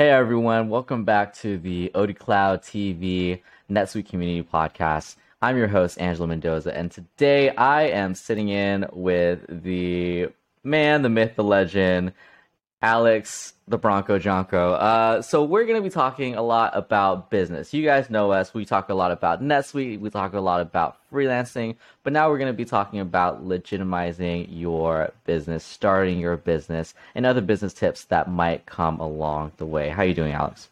Hey everyone, welcome back to the OD Cloud TV NetSuite Community Podcast. I'm your host, Angela Mendoza, and today I am sitting in with the man, the myth, the legend, Alex the Bronco Gianco. Uh, so we're going to be talking a lot about business. You guys know us. We talk a lot about NetSuite. We talk a lot about freelancing. But now we're going to be talking about legitimizing your business, starting your business, and other business tips that might come along the way. How are you doing, Alex?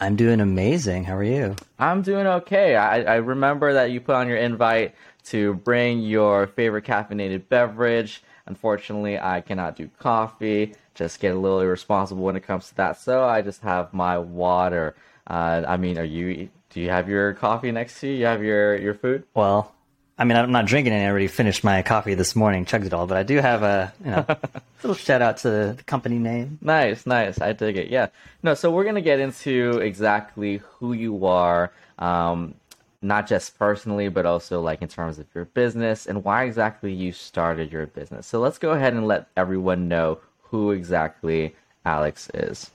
I'm doing amazing. How are you? I'm doing okay. I, I remember that you put on your invite to bring your favorite caffeinated beverage. Unfortunately, I cannot do coffee just get a little irresponsible when it comes to that. So I just have my water. Uh, I mean, are you? Do you have your coffee next to you? You have your your food? Well, I mean, I'm not drinking any. I already finished my coffee this morning, chugged it all. But I do have a you know little shout out to the company name. Nice, nice. I dig it. Yeah. No, so we're gonna get into exactly who you are. Um, not just personally, but also like in terms of your business and why exactly you started your business. So let's go ahead and let everyone know who exactly Alex is.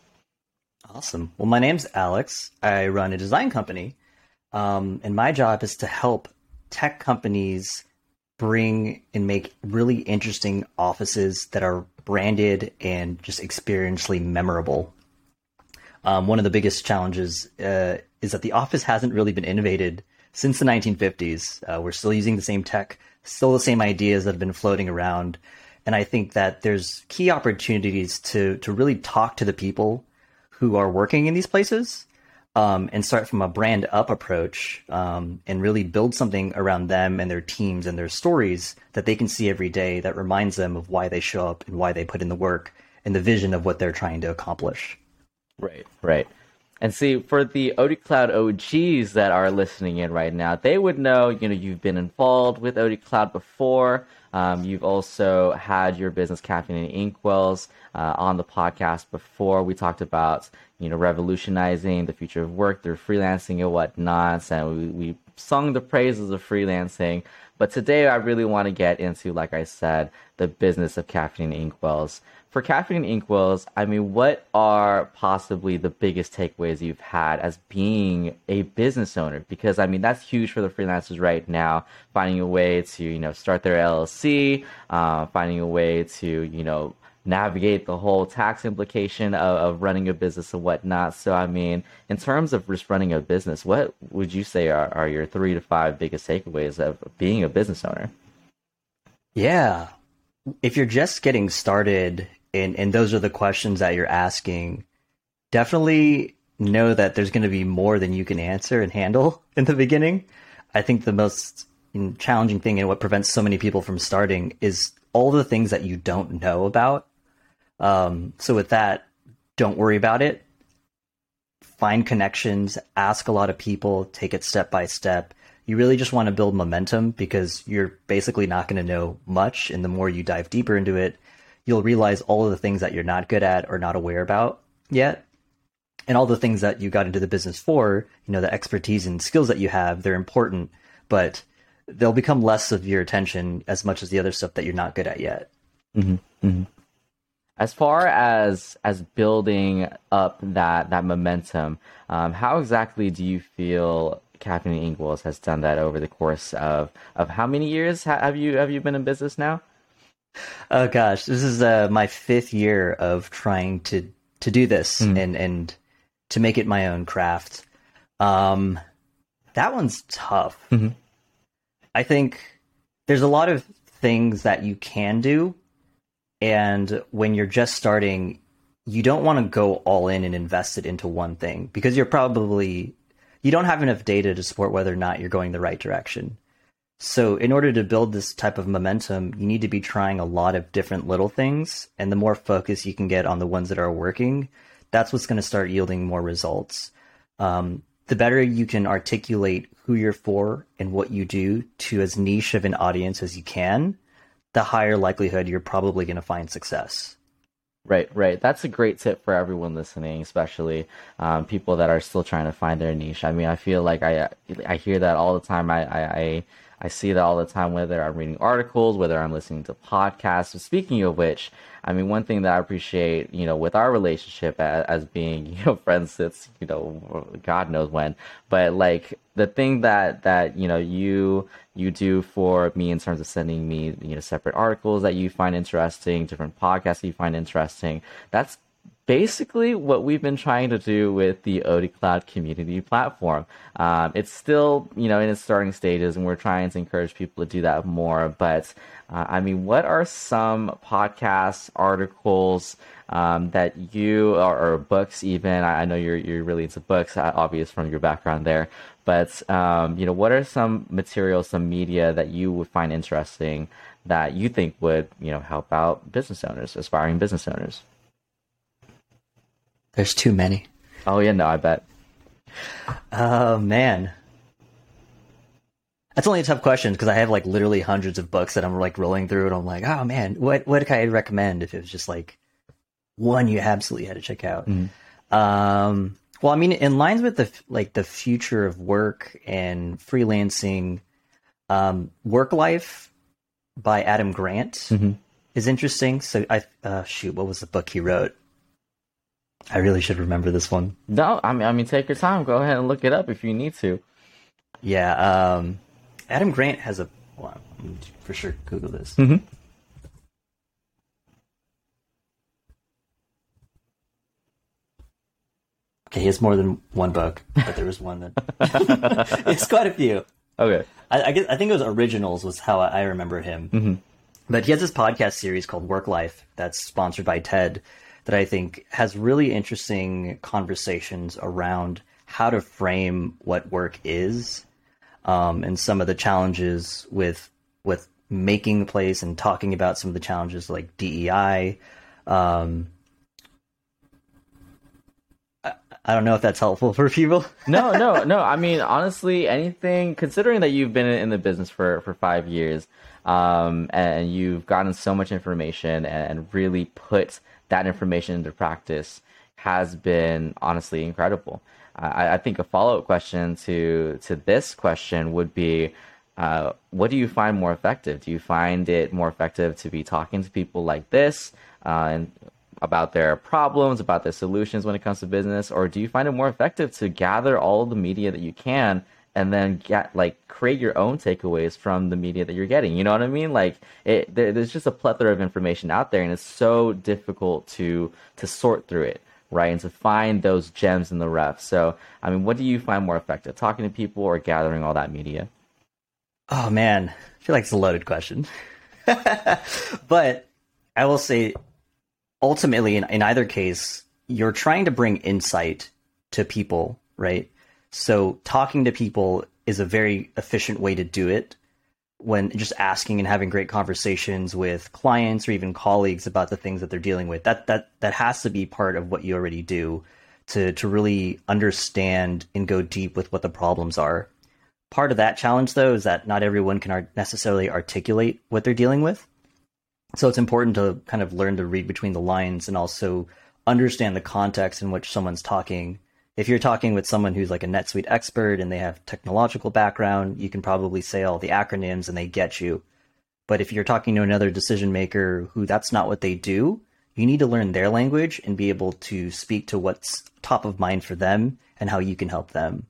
Awesome. Well, my name's Alex. I run a design company, um, and my job is to help tech companies bring and make really interesting offices that are branded and just experientially memorable. Um, one of the biggest challenges uh, is that the office hasn't really been innovated since the 1950s. Uh, we're still using the same tech, still the same ideas that have been floating around and I think that there's key opportunities to to really talk to the people who are working in these places um, and start from a brand up approach um, and really build something around them and their teams and their stories that they can see every day that reminds them of why they show up and why they put in the work and the vision of what they're trying to accomplish. Right, right. And see, for the OD Cloud OGs that are listening in right now, they would know, you know, you've been involved with OD Cloud before. Um, you've also had your business caffeine and inkwells uh, on the podcast before. We talked about you know revolutionizing the future of work through freelancing and whatnot, and we, we sung the praises of freelancing. But today, I really want to get into, like I said, the business of caffeine inkwells for caffeine inkwells, I mean, what are possibly the biggest takeaways you've had as being a business owner? Because I mean, that's huge for the freelancers right now, finding a way to you know start their LLC, uh, finding a way to you know navigate the whole tax implication of, of running a business and whatnot. So, I mean, in terms of just running a business, what would you say are, are your three to five biggest takeaways of being a business owner? Yeah. If you're just getting started and and those are the questions that you're asking, definitely know that there's going to be more than you can answer and handle in the beginning. I think the most challenging thing and what prevents so many people from starting is all the things that you don't know about. Um, so with that, don't worry about it. Find connections, ask a lot of people, take it step by step. You really just want to build momentum because you're basically not going to know much. And the more you dive deeper into it, you'll realize all of the things that you're not good at or not aware about yet. And all the things that you got into the business for, you know, the expertise and skills that you have, they're important, but they'll become less of your attention as much as the other stuff that you're not good at yet. Mm-hmm. Mm-hmm. As far as as building up that that momentum, um, how exactly do you feel Caffeine Inkwells has done that over the course of of how many years have you have you been in business now? Oh gosh, this is uh, my fifth year of trying to to do this mm. and and to make it my own craft. Um, that one's tough. Mm-hmm. I think there's a lot of things that you can do, and when you're just starting, you don't want to go all in and invest it into one thing because you're probably you don't have enough data to support whether or not you're going the right direction. So, in order to build this type of momentum, you need to be trying a lot of different little things. And the more focus you can get on the ones that are working, that's what's going to start yielding more results. Um, the better you can articulate who you're for and what you do to as niche of an audience as you can, the higher likelihood you're probably going to find success. Right, right. That's a great tip for everyone listening, especially um, people that are still trying to find their niche. I mean, I feel like I I hear that all the time. I I, I see that all the time, whether I'm reading articles, whether I'm listening to podcasts. Speaking of which, I mean, one thing that I appreciate, you know, with our relationship as, as being, you know, friends since, you know, God knows when, but like the thing that, that, you know, you, you do for me in terms of sending me, you know, separate articles that you find interesting, different podcasts that you find interesting, that's basically what we've been trying to do with the OD Cloud community platform. Um, it's still, you know, in its starting stages, and we're trying to encourage people to do that more. But uh, I mean, what are some podcasts, articles um, that you or, or, books even? I, I, know you're you're really into books, uh, obvious from your background there. But um, you know, what are some materials, some media that you would find interesting that you think would you know help out business owners, aspiring business owners? There's too many. Oh yeah, no, I bet. Oh man. That's only a tough question because I have like literally hundreds of books that I'm like rolling through and I'm like, oh man, what what could I recommend if it was just like one you absolutely had to check out? Mm-hmm. Um, well, I mean, in lines with the like the future of work and freelancing, um, work life by Adam Grant mm-hmm. is interesting. So I uh, shoot, what was the book he wrote? I really should remember this one. No, I mean, I mean, take your time. Go ahead and look it up if you need to. Yeah, um, Adam Grant has a. Well, for sure Google this. Mm-hmm. Okay, he has more than one book, but there was one that it's quite a few. Okay, I, I, guess I think it was originals was how I remember him. Mm-hmm. But he has this podcast series called Work Life that's sponsored by TED, that I think has really interesting conversations around how to frame what work is um, and some of the challenges with with making place and talking about some of the challenges like DEI. Um, I, I don't know if that's helpful for people. no, no, no. I mean, honestly, anything. Considering that you've been in the business for for five years, um, and you've gotten so much information and really put that information into practice has been honestly incredible. I, I think a follow up question to to this question would be, uh, what do you find more effective? Do you find it more effective to be talking to people like this uh, and about their problems, about their solutions when it comes to business, or do you find it more effective to gather all the media that you can and then get like create your own takeaways from the media that you're getting. You know what I mean? Like it, there, there's just a plethora of information out there, and it's so difficult to to sort through it, right? And to find those gems in the rough. So, I mean, what do you find more effective, talking to people or gathering all that media? Oh man, I feel like it's a loaded question, but I will say, ultimately, in, in either case, you're trying to bring insight to people, right? So talking to people is a very efficient way to do it when just asking and having great conversations with clients or even colleagues about the things that they're dealing with. That that that has to be part of what you already do to to really understand and go deep with what the problems are. Part of that challenge though is that not everyone can necessarily articulate what they're dealing with. So it's important to kind of learn to read between the lines and also understand the context in which someone's talking if you're talking with someone who's like a NetSuite expert and they have technological background, you can probably say all the acronyms and they get you. But if you're talking to another decision maker who that's not what they do, you need to learn their language and be able to speak to what's top of mind for them and how you can help them.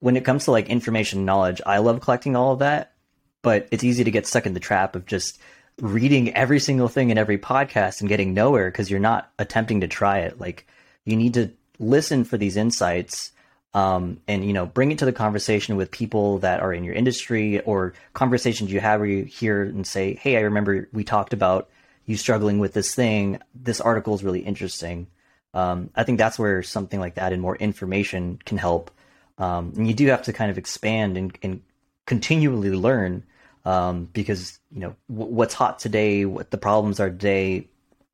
When it comes to like information knowledge, I love collecting all of that, but it's easy to get stuck in the trap of just reading every single thing in every podcast and getting nowhere because you're not attempting to try it. Like you need to listen for these insights um, and you know bring it to the conversation with people that are in your industry or conversations you have where you hear and say hey i remember we talked about you struggling with this thing. This article is really interesting. Um, i think that's where something like that and more information can help. Um, and you do have to kind of expand and, and continually learn um, because you know w- what's hot today what the problems are today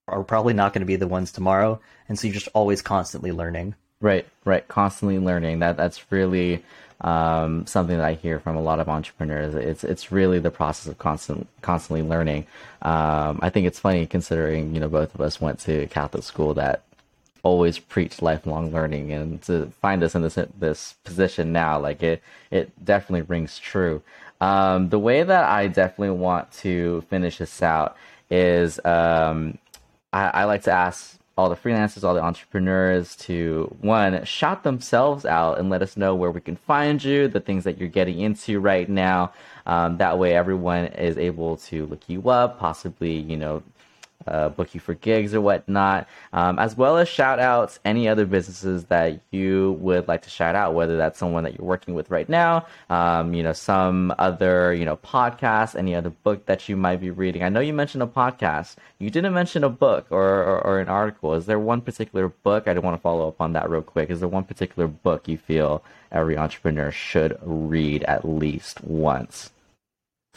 are probably not going to be the ones tomorrow, and so you're just always constantly learning. Right, right, constantly learning. That that's really um, something that I hear from a lot of entrepreneurs. It's it's really the process of constant constantly learning. Um, I think it's funny considering you know both of us went to Catholic school that always preached lifelong learning, and to find us in this this position now, like it it definitely rings true. Um, the way that I definitely want to finish this out is um, I, I like to ask all the freelancers, all the entrepreneurs to one, shout themselves out and let us know where we can find you, the things that you're getting into right now. Um, that way, everyone is able to look you up, possibly, you know, uh, book you for gigs or whatnot, um, as well as shout outs any other businesses that you would like to shout out, whether that's someone that you're working with right now, um, you know, some other, you know, podcast, any other book that you might be reading. I know you mentioned a podcast. You didn't mention a book or, or, or an article. Is there one particular book? I do want to follow up on that real quick. Is there one particular book you feel every entrepreneur should read at least once?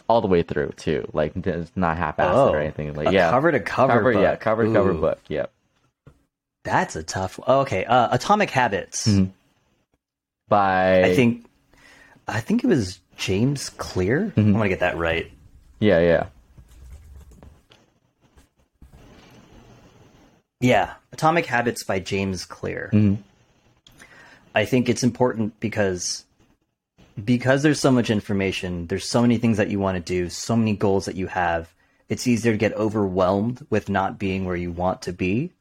All the way through too. Like it's not half-assed oh, or anything. Like yeah, cover to cover, cover book. yeah, cover to cover book. Yep. That's a tough. Oh, okay, uh, Atomic Habits mm-hmm. by I think I think it was James Clear. Mm-hmm. I'm gonna get that right. Yeah, yeah. Yeah, Atomic Habits by James Clear. Mm-hmm. I think it's important because because there's so much information, there's so many things that you want to do, so many goals that you have, it's easier to get overwhelmed with not being where you want to be.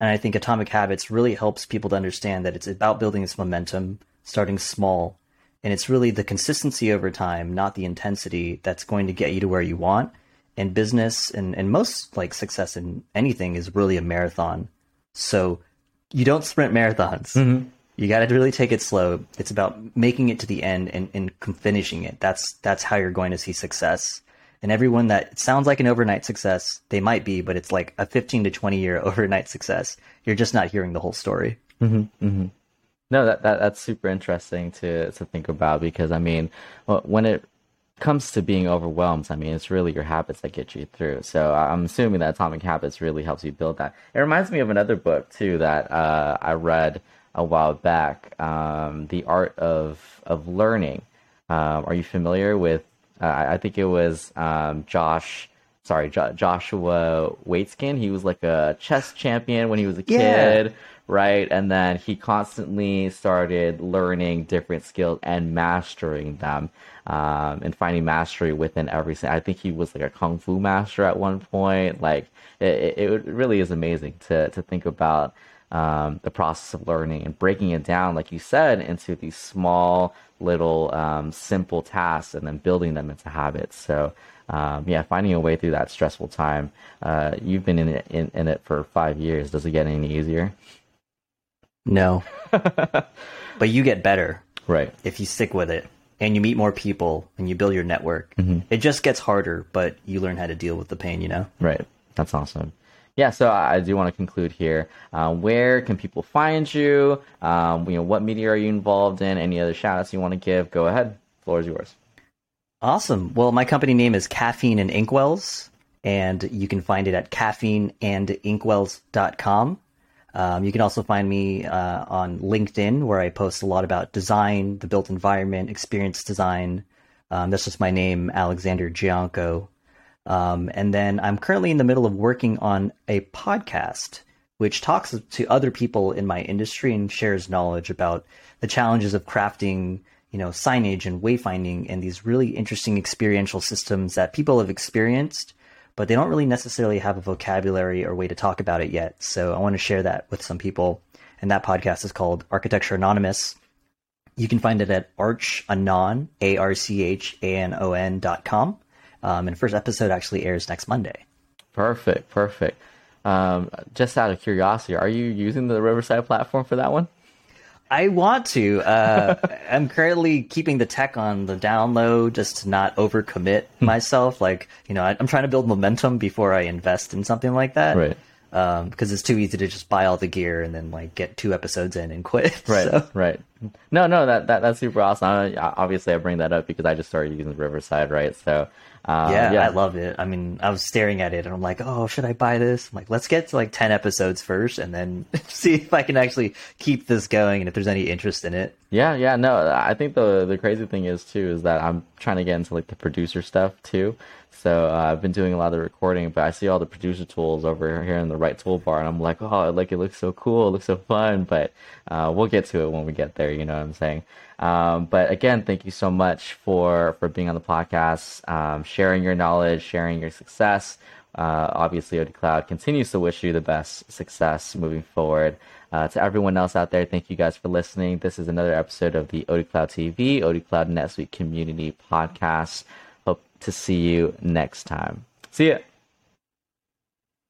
And I think Atomic Habits really helps people to understand that it's about building this momentum, starting small, and it's really the consistency over time, not the intensity, that's going to get you to where you want. And business and, and most like success in anything is really a marathon. So you don't sprint marathons. Mm-hmm you got to really take it slow. It's about making it to the end and, and finishing it. That's that's how you're going to see success. And everyone that sounds like an overnight success, they might be, but it's like a 15 to 20 year overnight success. You're just not hearing the whole story. Mm-hmm, mm-hmm. No, that, that that's super interesting to to think about because I mean, when it comes to being overwhelmed, I mean, it's really your habits that get you through. So I'm assuming that Atomic Habits really helps you build that. It reminds me of another book too that uh, I read a while back, um, the art of of learning. Um, are you familiar with? Uh, I think it was um, Josh. Sorry, jo- Joshua Waitzkin. He was like a chess champion when he was a kid, yeah. right? And then he constantly started learning different skills and mastering them, um, and finding mastery within everything. I think he was like a kung fu master at one point. Like it, it really is amazing to to think about um, the process of learning and breaking it down, like you said, into these small, little, um, simple tasks and then building them into habits. So, um, yeah, finding a way through that stressful time. Uh, you've been in it, in, in it for five years. Does it get any easier? No. but you get better. Right. If you stick with it and you meet more people and you build your network. Mm-hmm. It just gets harder, but you learn how to deal with the pain, you know? Right. That's awesome yeah, so I do want to conclude here. Uh, where can people find you? Um, you know, what media are you involved in? Any other shout outs you want to give? Go ahead. Floor is yours. Awesome. Well, my company name is Caffeine and Inkwells, and you can find it at caffeineandinkwells.com. Um, you can also find me uh, on LinkedIn, where I post a lot about design, the built environment, experience design. Um, that's just my name, Alexander Gianco. Um, and then I'm currently in the middle of working on a podcast which talks to other people in my industry and shares knowledge about the challenges of crafting, you know, signage and wayfinding and these really interesting experiential systems that people have experienced, but they don't really necessarily have a vocabulary or way to talk about it yet. So I want to share that with some people. And that podcast is called Architecture Anonymous. You can find it at archanon, A R C H A N O N dot com. Um, and first episode actually airs next Monday. Perfect, perfect. Um, just out of curiosity, are you using the Riverside platform for that one? I want to. Uh, I'm currently keeping the tech on the download just to not overcommit hmm. myself. Like, you know, I, am trying to build momentum before I invest in something like that. Right. Um, because it's too easy to just buy all the gear and then like get two episodes in and quit. Right. So. Right. No, no, that, that that's super awesome. I, obviously, I bring that up because I just started using Riverside, right? So uh, yeah, yeah, I love it. I mean, I was staring at it and I'm like, oh, should I buy this? I'm like, let's get to like 10 episodes first and then see if I can actually keep this going and if there's any interest in it. Yeah, yeah, no, I think the the crazy thing is too is that I'm trying to get into like the producer stuff too. So uh, I've been doing a lot of the recording, but I see all the producer tools over here in the right toolbar, and I'm like, oh, like it looks so cool, it looks so fun. But uh, we'll get to it when we get there. Together. You know what I'm saying? Um, but again, thank you so much for for being on the podcast, um, sharing your knowledge, sharing your success. Uh, obviously, OD Cloud continues to wish you the best success moving forward. Uh, to everyone else out there, thank you guys for listening. This is another episode of the OD Cloud TV, OD Cloud NetSuite Community Podcast. Hope to see you next time. See ya.